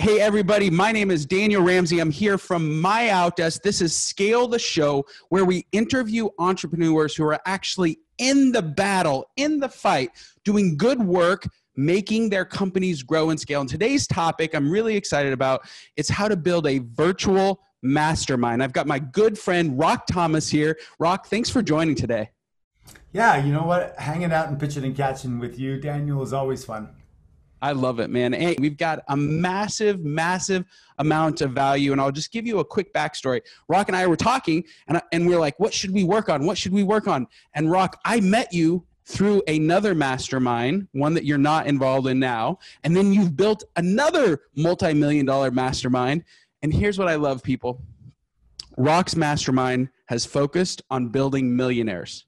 Hey, everybody. My name is Daniel Ramsey. I'm here from My Outdesk. This is Scale the Show, where we interview entrepreneurs who are actually in the battle, in the fight, doing good work, making their companies grow and scale. And today's topic I'm really excited about. It's how to build a virtual mastermind. I've got my good friend Rock Thomas here. Rock, thanks for joining today. Yeah, you know what? Hanging out and pitching and catching with you, Daniel, is always fun. I love it, man. Hey, we've got a massive, massive amount of value. And I'll just give you a quick backstory. Rock and I were talking, and, and we are like, what should we work on? What should we work on? And Rock, I met you through another mastermind, one that you're not involved in now. And then you've built another multi million dollar mastermind. And here's what I love, people Rock's mastermind has focused on building millionaires.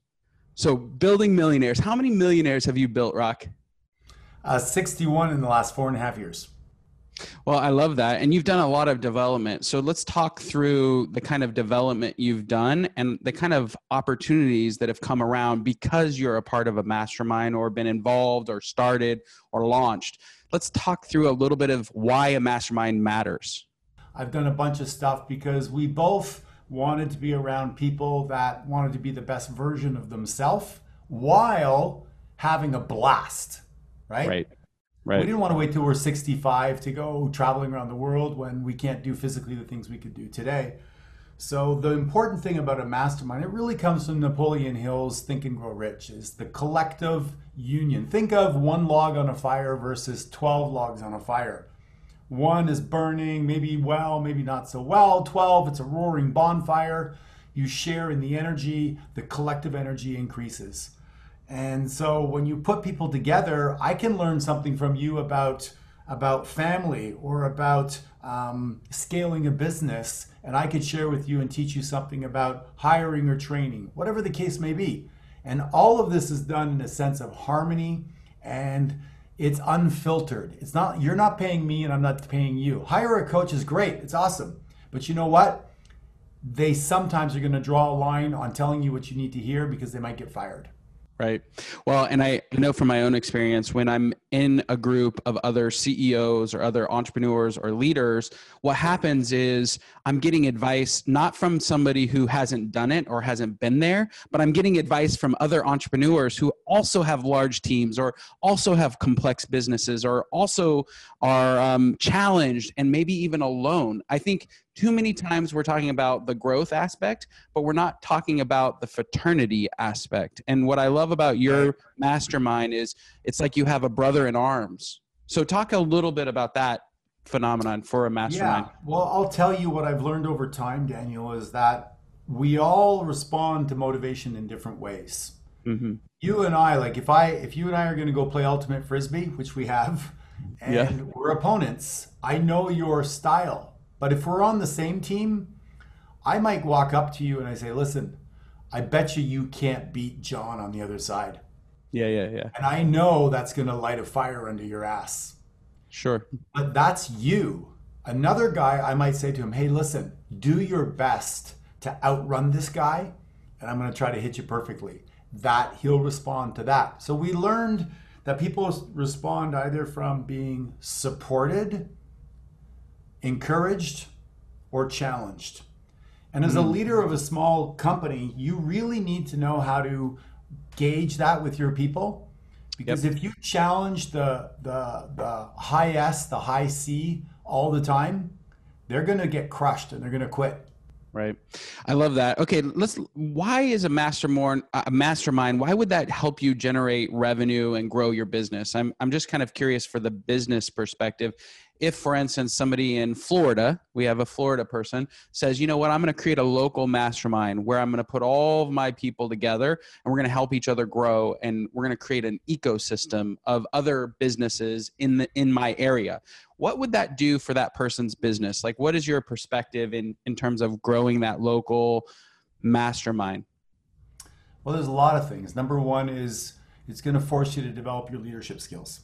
So, building millionaires. How many millionaires have you built, Rock? Uh, 61 in the last four and a half years. Well, I love that. And you've done a lot of development. So let's talk through the kind of development you've done and the kind of opportunities that have come around because you're a part of a mastermind or been involved or started or launched. Let's talk through a little bit of why a mastermind matters. I've done a bunch of stuff because we both wanted to be around people that wanted to be the best version of themselves while having a blast right? Right. Right. We didn't want to wait till we're 65 to go traveling around the world when we can't do physically the things we could do today. So the important thing about a mastermind, it really comes from Napoleon Hill's Think and Grow Rich, is the collective union. Think of one log on a fire versus 12 logs on a fire. One is burning, maybe well, maybe not so well. 12, it's a roaring bonfire. You share in the energy, the collective energy increases. And so when you put people together, I can learn something from you about about family or about um, scaling a business, and I could share with you and teach you something about hiring or training, whatever the case may be. And all of this is done in a sense of harmony and it's unfiltered. It's not you're not paying me and I'm not paying you. Hire a coach is great. It's awesome. But you know what? They sometimes are going to draw a line on telling you what you need to hear because they might get fired. Right. Well, and I know from my own experience when I'm in a group of other CEOs or other entrepreneurs or leaders, what happens is I'm getting advice not from somebody who hasn't done it or hasn't been there, but I'm getting advice from other entrepreneurs who also have large teams or also have complex businesses or also are um, challenged and maybe even alone. I think too many times we're talking about the growth aspect, but we're not talking about the fraternity aspect. And what I love about your mastermind is it's like you have a brother in arms. So talk a little bit about that phenomenon for a mastermind. Yeah. Well, I'll tell you what I've learned over time, Daniel, is that we all respond to motivation in different ways. Mm-hmm. You and I, like if I, if you and I are going to go play ultimate frisbee, which we have, and yeah. we're opponents, I know your style but if we're on the same team, I might walk up to you and I say, listen, I bet you you can't beat John on the other side. Yeah, yeah, yeah. And I know that's going to light a fire under your ass. Sure. But that's you. Another guy, I might say to him, hey, listen, do your best to outrun this guy, and I'm going to try to hit you perfectly. That he'll respond to that. So we learned that people respond either from being supported encouraged or challenged. And as a hmm. leader of a small company, you really need to know how to gauge that with your people. Because yep. if you challenge the, the, the high S, the high C all the time, they're going to get crushed and they're going to quit. Right. I love that. Okay, let's why is a mastermind a mastermind why would that help you generate revenue and grow your business? I'm I'm just kind of curious for the business perspective if for instance somebody in florida we have a florida person says you know what? I'm going to create a local mastermind where i'm going to put all of my people together and we're going to help each other grow and we're going to create an ecosystem of other businesses in the in my area. What would that do for that person's business? Like what is your perspective in in terms of growing that local mastermind? Well there's a lot of things. Number one is it's going to force you to develop your leadership skills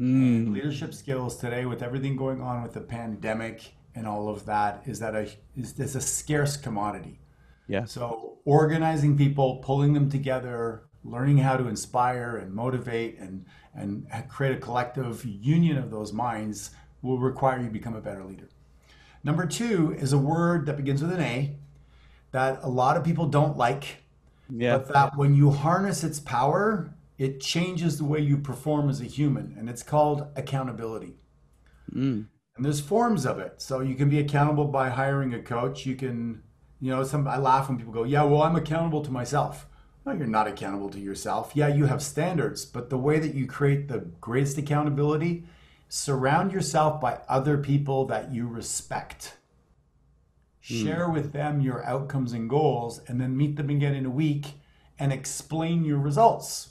Mm. Leadership skills today, with everything going on with the pandemic and all of that, is that a is this a scarce commodity? Yeah. So organizing people, pulling them together, learning how to inspire and motivate and and create a collective union of those minds will require you to become a better leader. Number two is a word that begins with an A that a lot of people don't like, yeah. but that when you harness its power, it changes the way you perform as a human, and it's called accountability. Mm. And there's forms of it. So you can be accountable by hiring a coach. You can, you know, some I laugh when people go, "Yeah, well, I'm accountable to myself." No, you're not accountable to yourself. Yeah, you have standards, but the way that you create the greatest accountability, surround yourself by other people that you respect. Mm. Share with them your outcomes and goals, and then meet them again in a week and explain your results.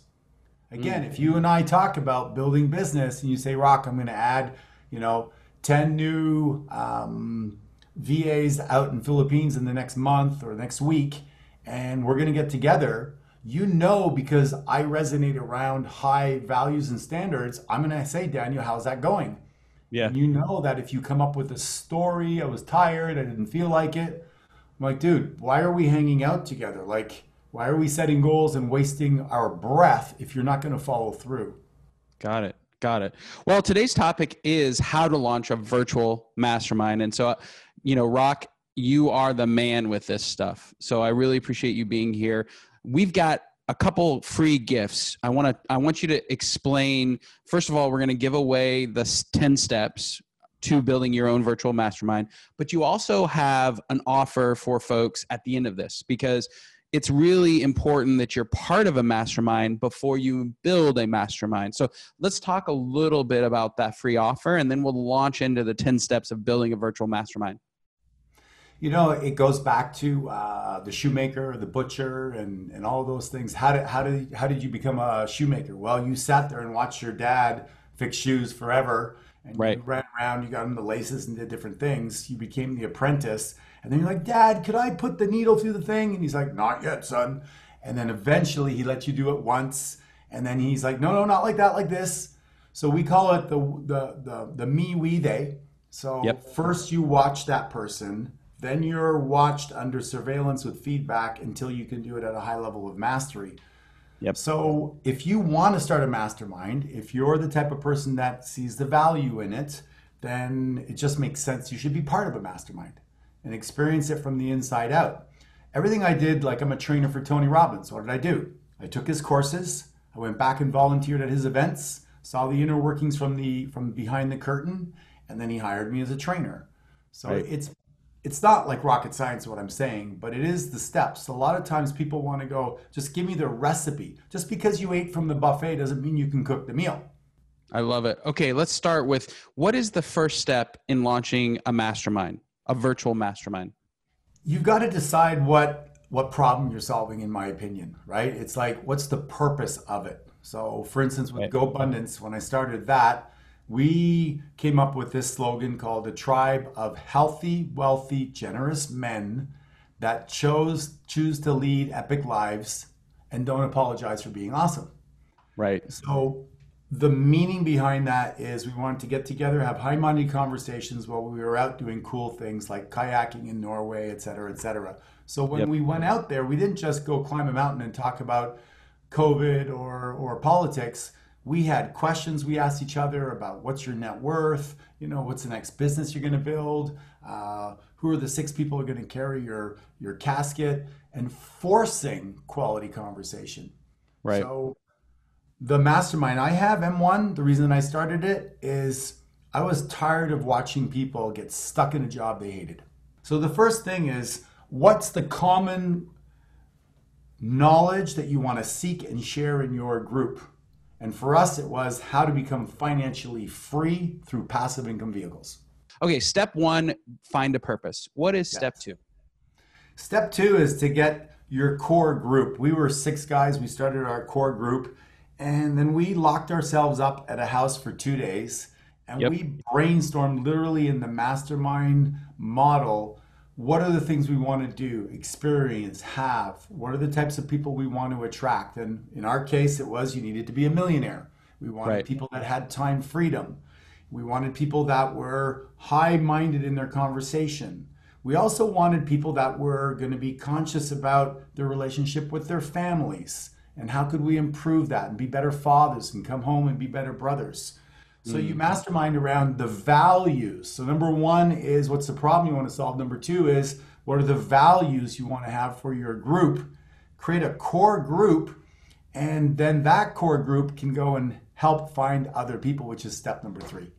Again, mm. if you and I talk about building business and you say, Rock, I'm going to add, you know, 10 new um, VAs out in Philippines in the next month or next week, and we're going to get together. You know, because I resonate around high values and standards, I'm going to say, Daniel, how's that going? Yeah. And you know that if you come up with a story, I was tired, I didn't feel like it. I'm like, dude, why are we hanging out together? Like, why are we setting goals and wasting our breath if you're not going to follow through? Got it. Got it. Well, today's topic is how to launch a virtual mastermind. And so, you know, Rock, you are the man with this stuff. So I really appreciate you being here. We've got a couple free gifts. I want to I want you to explain first of all, we're going to give away the 10 steps to building your own virtual mastermind, but you also have an offer for folks at the end of this because it's really important that you're part of a mastermind before you build a mastermind. So let's talk a little bit about that free offer and then we'll launch into the 10 steps of building a virtual mastermind. You know, it goes back to uh, the shoemaker, the butcher, and, and all those things. How did, how, did, how did you become a shoemaker? Well, you sat there and watched your dad fix shoes forever. And right. you ran around, you got him the laces and did different things. You became the apprentice and then you're like, Dad, could I put the needle through the thing? And he's like, Not yet, son. And then eventually he lets you do it once. And then he's like, No, no, not like that, like this. So we call it the the the, the me, we, they. So yep. first you watch that person, then you're watched under surveillance with feedback until you can do it at a high level of mastery. Yep. So if you want to start a mastermind, if you're the type of person that sees the value in it, then it just makes sense you should be part of a mastermind and experience it from the inside out. Everything I did, like I'm a trainer for Tony Robbins, what did I do? I took his courses, I went back and volunteered at his events, saw the inner workings from the from behind the curtain, and then he hired me as a trainer. So right. it's it's not like rocket science what I'm saying, but it is the steps. A lot of times people want to go, just give me the recipe. Just because you ate from the buffet doesn't mean you can cook the meal. I love it. Okay, let's start with what is the first step in launching a mastermind? A virtual mastermind? You've got to decide what what problem you're solving in my opinion, right? It's like what's the purpose of it? So for instance with right. GoBundance when I started that, we came up with this slogan called a tribe of healthy, wealthy, generous men that chose choose to lead epic lives and don't apologize for being awesome. Right. So the meaning behind that is we wanted to get together, have high minded conversations while we were out doing cool things like kayaking in Norway, et cetera, et cetera. So when yep. we went out there, we didn't just go climb a mountain and talk about COVID or, or politics. We had questions we asked each other about what's your net worth, you know, what's the next business you're going to build, uh, who are the six people who are going to carry your your casket, and forcing quality conversation. Right. So the mastermind I have, M1, the reason I started it is I was tired of watching people get stuck in a job they hated. So the first thing is what's the common knowledge that you want to seek and share in your group? And for us, it was how to become financially free through passive income vehicles. Okay, step one, find a purpose. What is yes. step two? Step two is to get your core group. We were six guys, we started our core group and then we locked ourselves up at a house for two days and yep. we brainstormed literally in the mastermind model what are the things we want to do, experience, have? What are the types of people we want to attract? And in our case, it was you needed to be a millionaire. We wanted right. people that had time freedom. We wanted people that were high minded in their conversation. We also wanted people that were going to be conscious about their relationship with their families and how could we improve that and be better fathers and come home and be better brothers So you mm. mastermind around the values. So number one is what's the problem you want to solve. Number two is what are the values you want to have for your group. Create a core group, and then that core group can go and help find other people, which is step number three.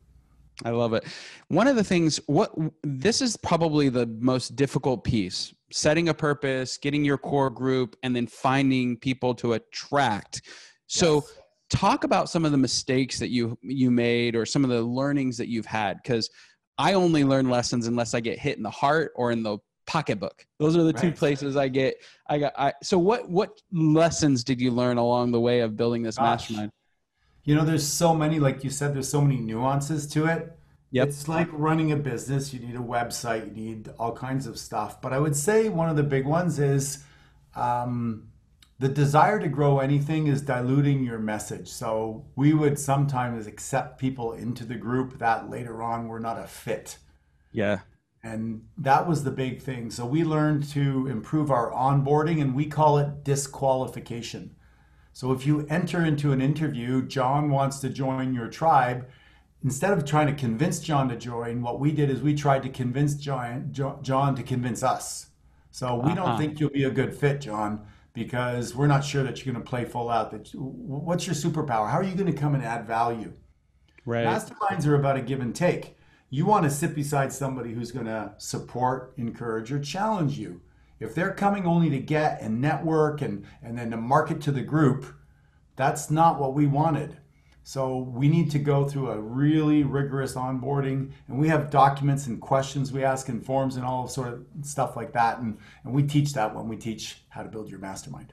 I love it. One of the things, what this is probably the most difficult piece setting a purpose, getting your core group, and then finding people to attract. So, yes. talk about some of the mistakes that you you made or some of the learnings that you've had because I only learn lessons unless I get hit in the heart or in the pocketbook. Those are the right. two places I get I got I so what what lessons did you learn along the way of building this Gosh. mastermind? You know, there's so many, like you said, there's so many nuances to it. Yep. It's like running a business. You need a website, you need all kinds of stuff. But I would say one of the big ones is um, the desire to grow anything is diluting your message. So we would sometimes accept people into the group that later on were not a fit. Yeah. And that was the big thing. So we learned to improve our onboarding and we call it disqualification. So if you enter into an interview, John wants to join your tribe. Instead of trying to convince John to join, what we did is we tried to convince John, John to convince us. So we uh-huh. don't think you'll be a good fit, John, because we're not sure that you're going to play full out. That what's your superpower? How are you going to come and add value? Right. Masterminds are about a give and take. You want to sit beside somebody who's going to support, encourage, or challenge you. If they're coming only to get and network and, and then to market to the group, that's not what we wanted. So we need to go through a really rigorous onboarding, and we have documents and questions we ask and forms and all sort of stuff like that. And, and we teach that when we teach how to build your mastermind.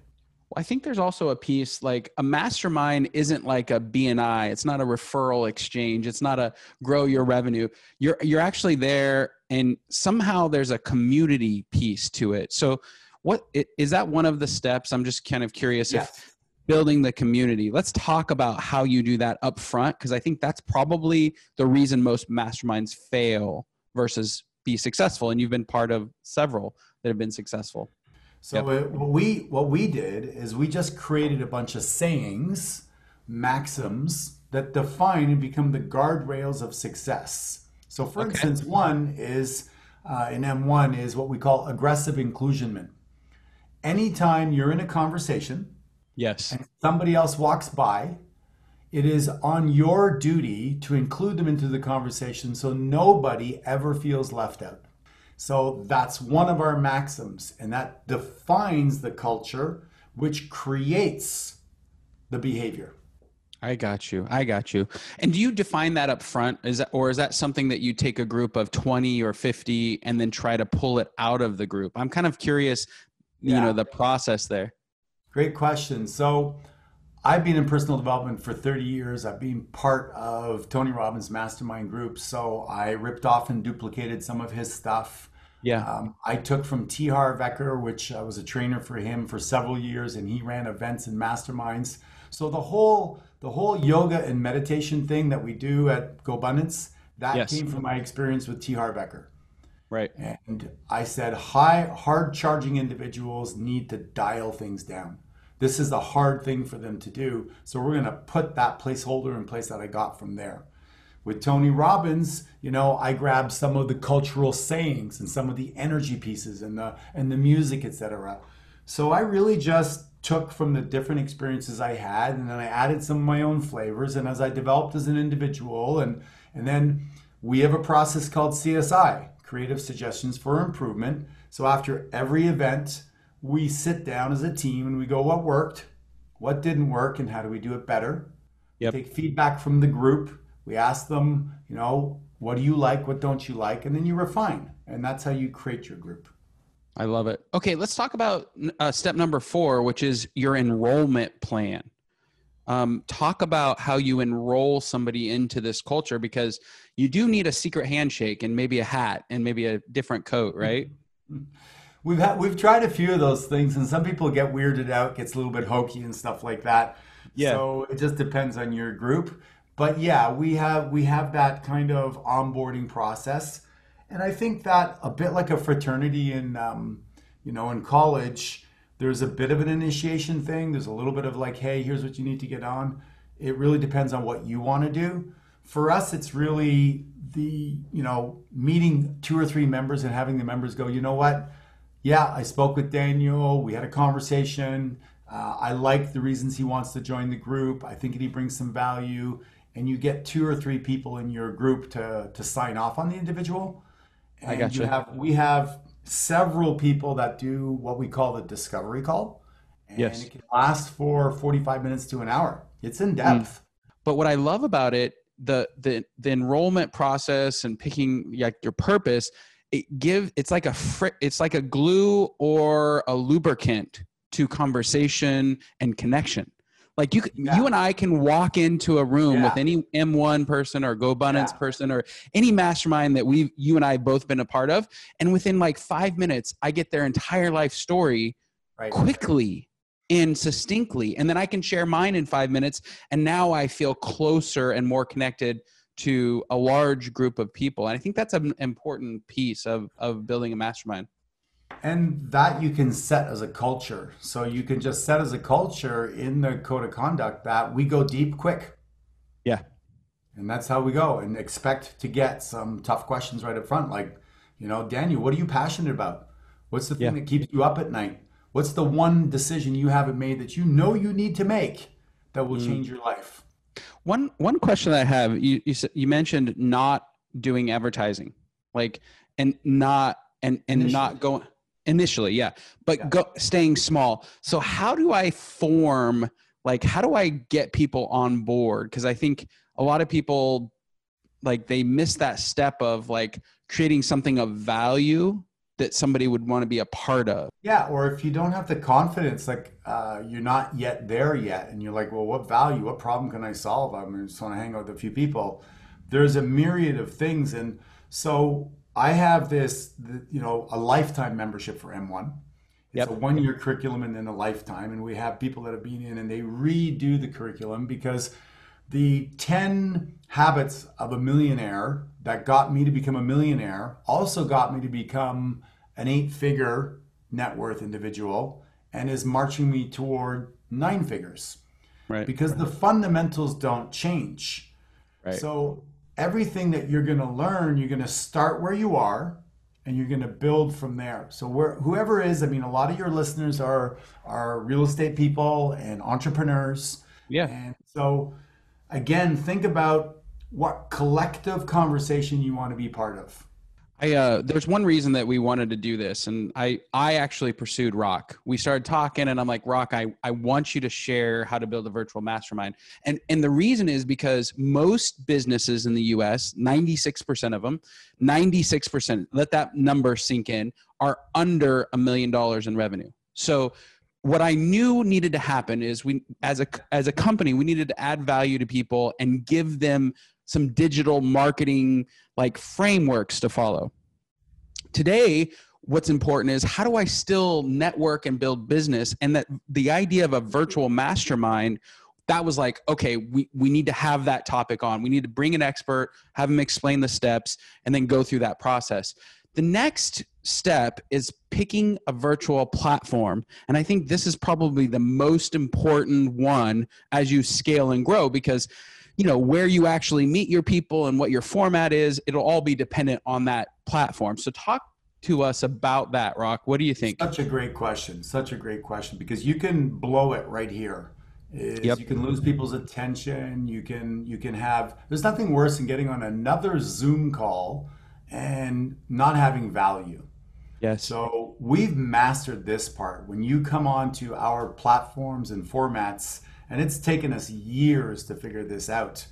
I think there's also a piece like a mastermind isn't like a BNI. It's not a referral exchange. It's not a grow your revenue. You're you're actually there and somehow there's a community piece to it so what is that one of the steps i'm just kind of curious yes. if building the community let's talk about how you do that up front because i think that's probably the reason most masterminds fail versus be successful and you've been part of several that have been successful so yep. what we what we did is we just created a bunch of sayings maxims that define and become the guardrails of success so, for okay. instance, one is uh, in M1 is what we call aggressive inclusionment. Anytime you're in a conversation, yes, and somebody else walks by, it is on your duty to include them into the conversation so nobody ever feels left out. So that's one of our maxims, and that defines the culture which creates the behavior. I got you. I got you. And do you define that up front? Is that, or is that something that you take a group of 20 or 50 and then try to pull it out of the group? I'm kind of curious, you yeah. know, the process there. Great question. So I've been in personal development for 30 years. I've been part of Tony Robbins mastermind group. So I ripped off and duplicated some of his stuff. Yeah. Um, I took from T. Harv Eker, which I was a trainer for him for several years, and he ran events and masterminds. So the whole the whole yoga and meditation thing that we do at GoBundance, that yes. came from my experience with T. Harv Eker. Right. And I said, high, hard charging individuals need to dial things down. This is a hard thing for them to do. So we're going to put that placeholder in place that I got from there. With Tony Robbins, you know, I grabbed some of the cultural sayings and some of the energy pieces and the and the music, etc. So I really just took from the different experiences I had, and then I added some of my own flavors. And as I developed as an individual, and and then we have a process called CSI, Creative Suggestions for Improvement. So after every event, we sit down as a team and we go, what worked, what didn't work, and how do we do it better? Yep. take feedback from the group. We ask them, you know, what do you like, what don't you like, and then you refine. And that's how you create your group. I love it. Okay, let's talk about uh, step number four, which is your enrollment plan. Um, talk about how you enroll somebody into this culture because you do need a secret handshake and maybe a hat and maybe a different coat, right? We've had, we've tried a few of those things, and some people get weirded out, gets a little bit hokey and stuff like that. Yeah. So it just depends on your group. But yeah, we have we have that kind of onboarding process and I think that a bit like a fraternity in, um, you know, in college, there's a bit of an initiation thing. There's a little bit of like, hey, here's what you need to get on. It really depends on what you want to do. For us, it's really the, you know, meeting two or three members and having the members go, you know what? Yeah, I spoke with Daniel. We had a conversation. Uh, I like the reasons he wants to join the group. I think he brings some value. And you get two or three people in your group to, to sign off on the individual. And I gotcha. you have we have several people that do what we call the discovery call. And Yes. it can last for 45 minutes to an hour. It's in depth. but what I love about it, the the the enrollment process and picking like your purpose, it give it's like a fri- it's like a glue or a lubricant to conversation and connection. Like you, Yeah. you and I can walk into a room with any M1 person or GoBundance Yeah. person or any mastermind that we, you and I have both been a part of, and within like five minutes, I get their entire life story Right. quickly and succinctly and then i can share mine in five minutes and now i feel closer and more connected to a large group of people and i think that's an important piece of of building a mastermind And that you can set as a culture. So you can just set as a culture in the code of conduct that we go deep quick. yeah And that's how we go and expect to get some tough questions right up front. Like, you know, Daniel, what are you passionate about? What's the thing Yeah. that keeps you up at night? What's the one decision you haven't made that you know you need to make that Mm. will change your life? One one question that i have you you, you mentioned not doing advertising like and not and and not going initially yeah but Yeah. go staying small. So how do i form like how do i get people on board? Because i think a lot of people like they miss that step of like creating something of value that somebody would want to be a part of Yeah, or if you don't have the confidence, like uh, you're not yet there yet, and you're like, well, what value, what problem can I solve? I mean, just want to hang out with a few people. There's a myriad of things, and so I have this, you know, a lifetime membership for M1. It's Yep. a one-year curriculum and then a lifetime, and we have people that have been in and they redo the curriculum because the 10 habits of a millionaire that got me to become a millionaire also got me to become an eight figure net worth individual and is marching me toward nine figures right because the fundamentals don't change. right So everything that you're going to learn, you're going to start where you are and you're going to build from there. So where whoever is, I mean a lot of your listeners are are real estate people and entrepreneurs. yeah And so again, think about what collective conversation you want to be part of. I uh there's one reason that we wanted to do this and I I actually pursued Rock. We started talking and I'm like Rock I I want you to share how to build a virtual mastermind. And and the reason is because most businesses in the US, 96% of them, 96%, let that number sink in, are under a million dollars in revenue. So what I knew needed to happen is we as a as a company we needed to add value to people and give them some digital marketing like frameworks to follow. Today, what's important is how do I still network and build business? And that the idea of a virtual mastermind, that was like, okay, we, we need to have that topic on. We need to bring an expert, have them explain the steps, and then go through that process. The next step is picking a virtual platform. And I think this is probably the most important one as you scale and grow because you know where you actually meet your people and what your format is it'll all be dependent on that platform so talk to us about that rock what do you think Such a great question. Such a great question because you can blow it right here. Yep. You can lose people's attention. You can you can have. There's nothing worse than getting on another Zoom call and not having value. yes So we've mastered this part. When you come onto our platforms and formats, and it's taken us years to figure this out.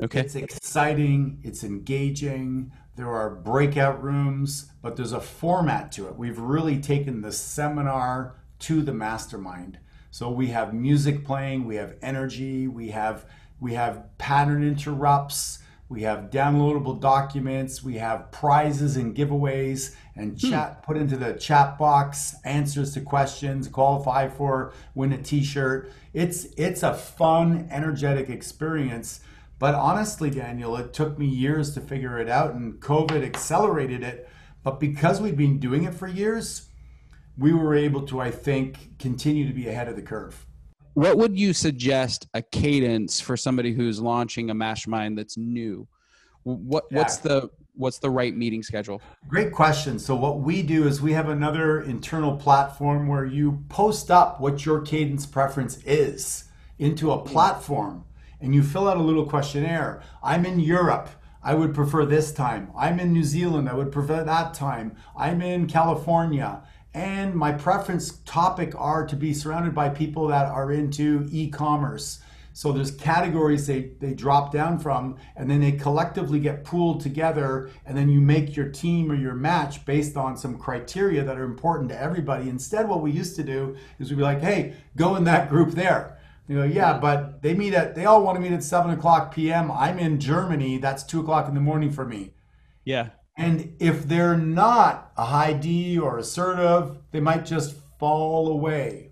okay It's exciting, it's engaging. There are breakout rooms, but there's a format to it. We've really taken the seminar to the mastermind. So we have music playing, we have energy, we have we have pattern interrupts, we have downloadable documents, we have prizes and giveaways and hmm. chat put into the chat box, answers to questions, qualify for win a t-shirt. It's it's a fun, energetic experience. But honestly, Daniel, it took me years to figure it out and COVID accelerated it. But because we've been doing it for years, we were able to, I think, continue to be ahead of the curve. What would you suggest a cadence for somebody who's launching a mastermind that's new? What yeah. what's the what's the right meeting schedule? Great question. So what we do is we have another internal platform where you post up what your cadence preference is into a platform and you fill out a little questionnaire. I'm in Europe. I would prefer this time. I'm in New Zealand. I would prefer that time. I'm in California and my preference topic are to be surrounded by people that are into e-commerce so there's categories they, they drop down from and then they collectively get pooled together and then you make your team or your match based on some criteria that are important to everybody instead what we used to do is we'd be like hey go in that group there you go, yeah, but they meet at they all want to meet at seven o'clock p.m. I'm in Germany. That's two o'clock in the morning for me. Yeah. And if they're not a high D or assertive, they might just fall away.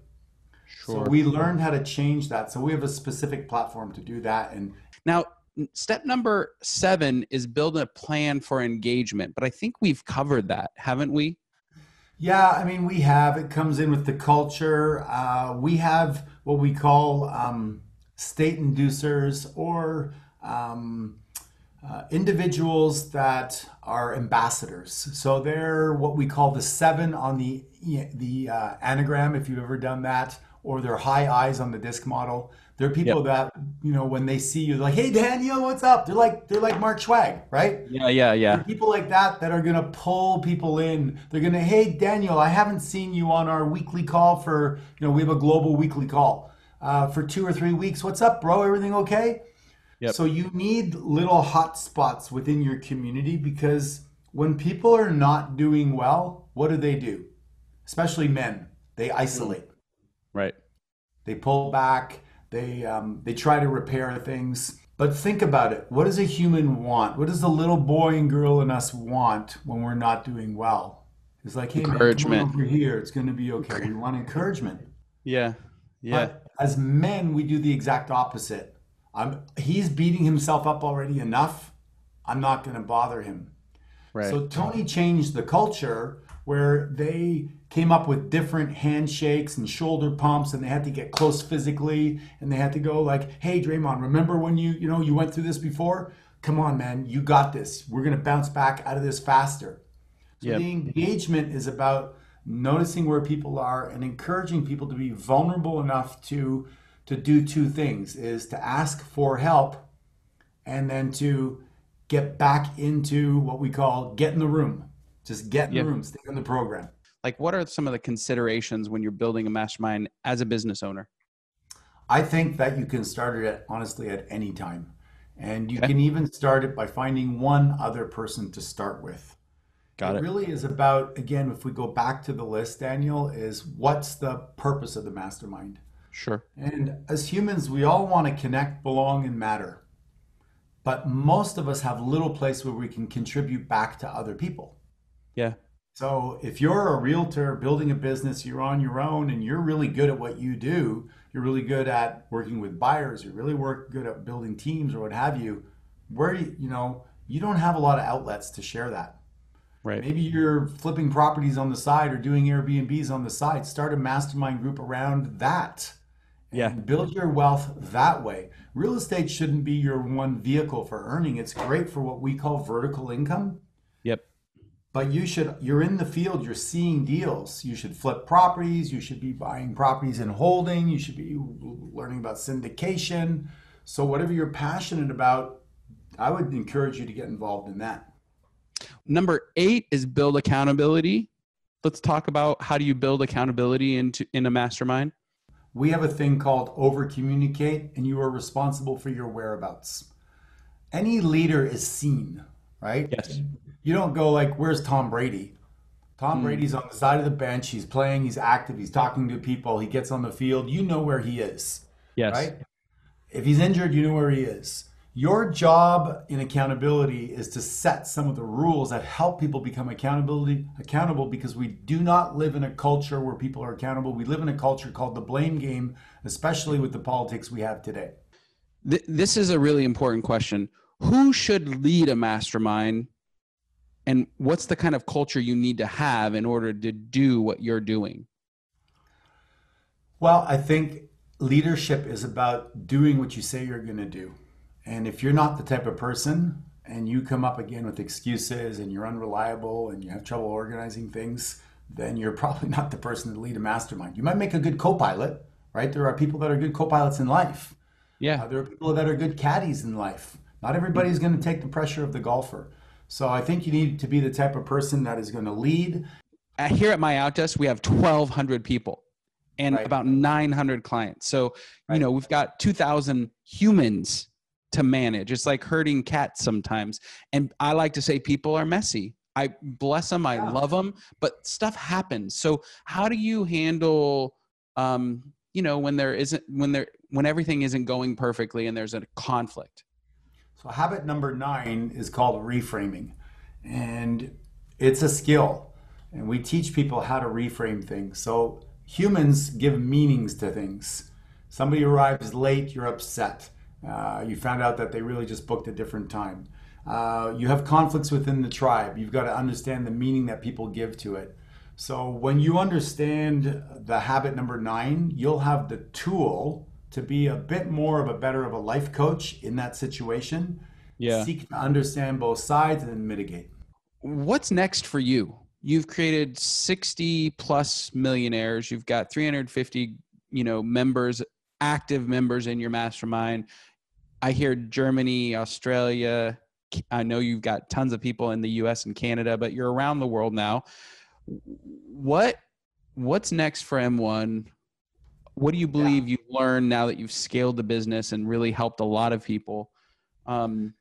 Sure. So we learned how to change that. So we have a specific platform to do that. And now, step number seven is build a plan for engagement. But I think we've covered that, haven't we? Yeah, I mean, we have. It comes in with the culture. Uh, we have what we call um, state inducers or um, uh, individuals that are ambassadors. So they're what we call the seven on the the uh, Enneagram. If you've ever done that, or they're high eyes on the disc model. They're people yep. that you know when they see you, they're like, "Hey, Daniel, what's up?" They're like they're like Mark Schwag, right? Yeah, yeah, yeah. They're people like that that are gonna pull people in. They're gonna, "Hey, Daniel, I haven't seen you on our weekly call for you know we have a global weekly call uh, for two or three weeks. What's up, bro? Everything okay?" Yep. So you need little hot spots within your community because when people are not doing well, what do they do? Especially men, they isolate. Right. They pull back. They um, they try to repair things. But think about it. What does a human want? What does the little boy and girl in us want when we're not doing well? It's like, hey, encouragement. Man, come over here. It's going to be okay. We want encouragement. Yeah. Yeah. But as men, we do the exact opposite I'm he's beating himself up already enough. I'm not going to bother him. Right. So Tony changed the culture where they came up with different handshakes and shoulder pumps and they had to get close physically and they had to go like, "Hey Draymond, remember when you, you know, you went through this before? Come on, man, you got this. We're going to bounce back out of this faster." So yep. the engagement is about noticing where people are and encouraging people to be vulnerable enough to to do two things is to ask for help and then to get back into what we call get in the room. Just get in yep. the room stay in the program. Like what are some of the considerations when you're building a mastermind as a business owner? I think that you can start it at, honestly at any time. And you okay. can even start it by finding one other person to start with. Got it, it. really is about again if we go back to the list daniel is what's the purpose of the mastermind Sure. And as humans, we all want to connect, belong, and matter. But most of us have little place where we can contribute back to other people. Yeah. So if you're a realtor building a business, you're on your own and you're really good at what you do, you're really good at working with buyers, you're really work good at building teams or what have you, where you, you know, you don't have a lot of outlets to share that. Right. Maybe you're flipping properties on the side or doing Airbnbs on the side. Start a mastermind group around that yeah. build your wealth that way. Real estate shouldn't be your one vehicle for earning. It's great for what we call vertical income. Yep. But you should you're in the field, you're seeing deals. You should flip properties, you should be buying properties and holding, you should be learning about syndication. So whatever you're passionate about, I would encourage you to get involved in that. Number 8 is build accountability. Let's talk about how do you build accountability into in a mastermind? We have a thing called over communicate, and you are responsible for your whereabouts. Any leader is seen, right? Yes. You don't go like, where's Tom Brady? Tom mm. Brady's on the side of the bench. He's playing, he's active, he's talking to people, he gets on the field. You know where he is. Yes. Right? If he's injured, you know where he is. Your job in accountability is to set some of the rules that help people become accountability accountable because we do not live in a culture where people are accountable. We live in a culture called the blame game, especially with the politics we have today. This is a really important question. Who should lead a mastermind and what's the kind of culture you need to have in order to do what you're doing? Well, I think leadership is about doing what you say you're going to do. And if you're not the type of person and you come up again with excuses and you're unreliable and you have trouble organizing things, then you're probably not the person to lead a mastermind. You might make a good co pilot, right? There are people that are good co pilots in life. Yeah. Uh, there are people that are good caddies in life. Not everybody's going to take the pressure of the golfer. So I think you need to be the type of person that is going to lead. Uh, here at my outdesk, we have 1,200 people and right. about 900 clients. So, right. you know, we've got 2,000 humans to manage. It's like herding cats sometimes. And I like to say people are messy. I bless them, I yeah. love them, but stuff happens. So, how do you handle um, you know, when there isn't when there when everything isn't going perfectly and there's a conflict? So, habit number 9 is called reframing. And it's a skill. And we teach people how to reframe things. So, humans give meanings to things. Somebody arrives late, you're upset. Uh, you found out that they really just booked a different time. Uh, you have conflicts within the tribe. You've got to understand the meaning that people give to it. So when you understand the habit number nine, you'll have the tool to be a bit more of a better of a life coach in that situation. Yeah. Seek to understand both sides and then mitigate. What's next for you? You've created 60 plus millionaires. You've got 350, you know, members, active members in your mastermind. I hear Germany, Australia. I know you've got tons of people in the US and Canada, but you're around the world now. What what's next for M1? What do you believe yeah. you've learned now that you've scaled the business and really helped a lot of people? Um,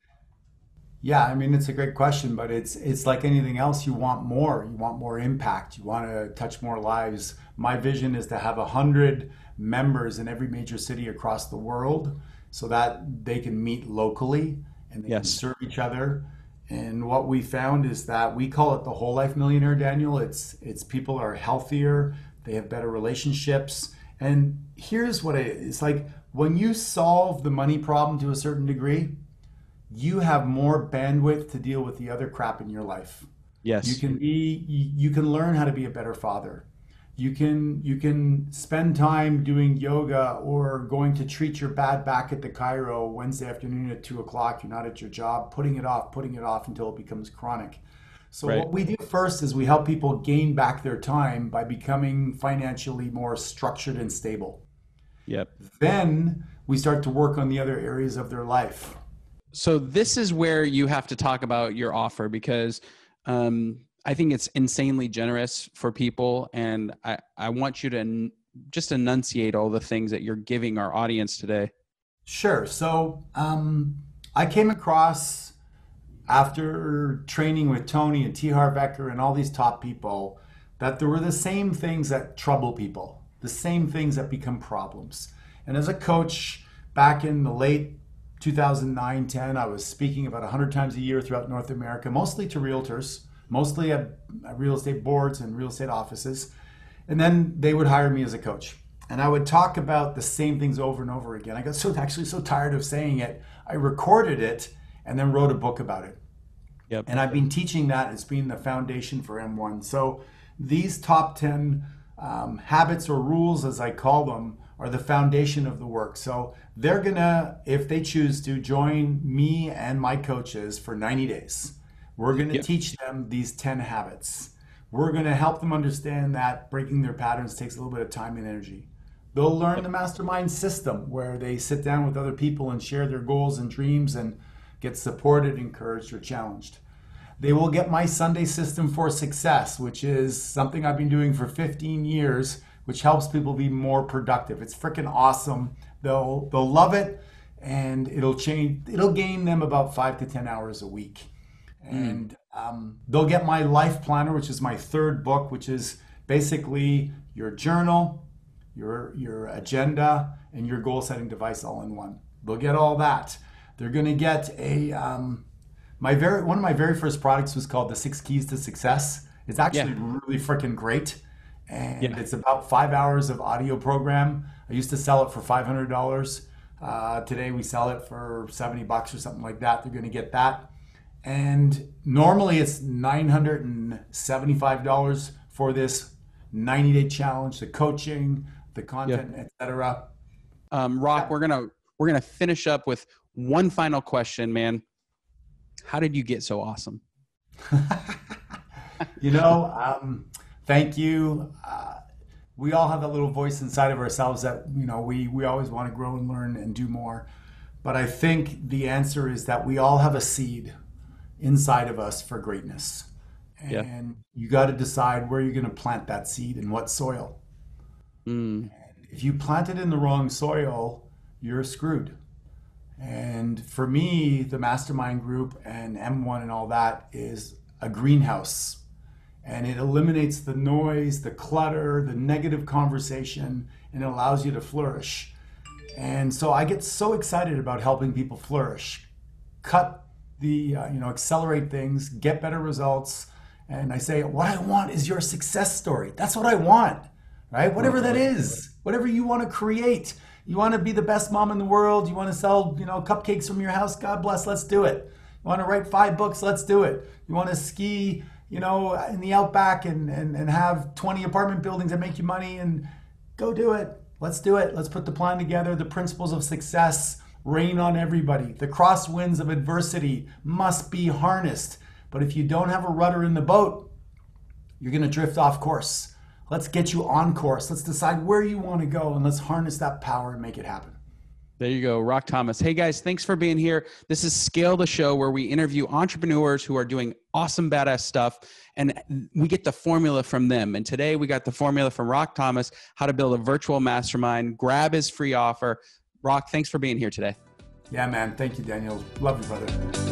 yeah, I mean it's a great question, but it's it's like anything else. You want more. You want more impact. You want to touch more lives. My vision is to have a hundred members in every major city across the world so that they can meet locally and they yes. can serve each other. And what we found is that we call it the whole life millionaire, Daniel. It's it's people are healthier, they have better relationships. And here's what it is. It's like when you solve the money problem to a certain degree, you have more bandwidth to deal with the other crap in your life. Yes. You can be you can learn how to be a better father you can you can spend time doing yoga or going to treat your bad back at the chiro Wednesday afternoon at two o'clock. You're not at your job, putting it off, putting it off until it becomes chronic. So right. what we do first is we help people gain back their time by becoming financially more structured and stable. Yep. Then we start to work on the other areas of their life. So this is where you have to talk about your offer because um, I think it's insanely generous for people, and I I want you to n- just enunciate all the things that you're giving our audience today. Sure. So um, I came across after training with Tony and T. Harv Eker and all these top people that there were the same things that trouble people, the same things that become problems. And as a coach back in the late 2009 10, I was speaking about 100 times a year throughout North America, mostly to realtors mostly at, at real estate boards and real estate offices. And then they would hire me as a coach. And I would talk about the same things over and over again. I got so actually so tired of saying it. I recorded it and then wrote a book about it. Yep. And I've been teaching that. It's been the foundation for M1. So these top 10 um, habits or rules, as I call them, are the foundation of the work. So they're going to, if they choose to, join me and my coaches for 90 days. We're going to yep. teach them these 10 habits. We're going to help them understand that breaking their patterns takes a little bit of time and energy. They'll learn the mastermind system where they sit down with other people and share their goals and dreams and get supported, encouraged, or challenged. They will get my Sunday system for success, which is something I've been doing for 15 years, which helps people be more productive. It's freaking awesome. They'll they'll love it and it'll change it'll gain them about 5 to 10 hours a week. Mm. and um, they'll get my life planner, which is my third book, which is basically your journal, your your agenda, and your goal setting device all in one. They'll get all that. They're going to get a um, my very one of my very first products was called the Six Keys to Success. It's actually yeah. really freaking great, and yeah. it's about five hours of audio program. I used to sell it for five hundred dollars. Uh, today we sell it for seventy bucks or something like that. They're going to get that and normally it's $975 for this 90 day challenge, the coaching, the content, yeah. etc. Um, Rock, we're gonna we're gonna finish up with one final question, man. How did you get so awesome? you know, um, thank you. Uh, we all have that little voice inside of ourselves that you know we we always want to grow and learn and do more. But I think the answer is that we all have a seed inside of us for greatness. And yeah. you got to decide where you're going to plant that seed and what soil. Mm. If you plant it in the wrong soil, you're screwed. And for me, the mastermind group and M1 and all that is a greenhouse. And it eliminates the noise, the clutter, the negative conversation, and it allows you to flourish. And so I get so excited about helping people flourish, cut the, uh, you know, accelerate things, get better results. And I say, what I want is your success story. That's what I want, right? Whatever that is, whatever you want to create. You want to be the best mom in the world. You want to sell, you know, cupcakes from your house. God bless. Let's do it. You want to write five books. Let's do it. You want to ski, you know, in the outback and, and, and have 20 apartment buildings that make you money and go do it. Let's do it. Let's put the plan together. The principles of success rain on everybody. The crosswinds of adversity must be harnessed. But if you don't have a rudder in the boat, you're going to drift off course. Let's get you on course. Let's decide where you want to go and let's harness that power and make it happen. There you go, Rock Thomas. Hey guys, thanks for being here. This is Scale the Show where we interview entrepreneurs who are doing awesome, badass stuff, and we get the formula from them. And today we got the formula from Rock Thomas how to build a virtual mastermind. Grab his free offer. Rock, thanks for being here today. Yeah, man. Thank you, Daniel. Love you, brother.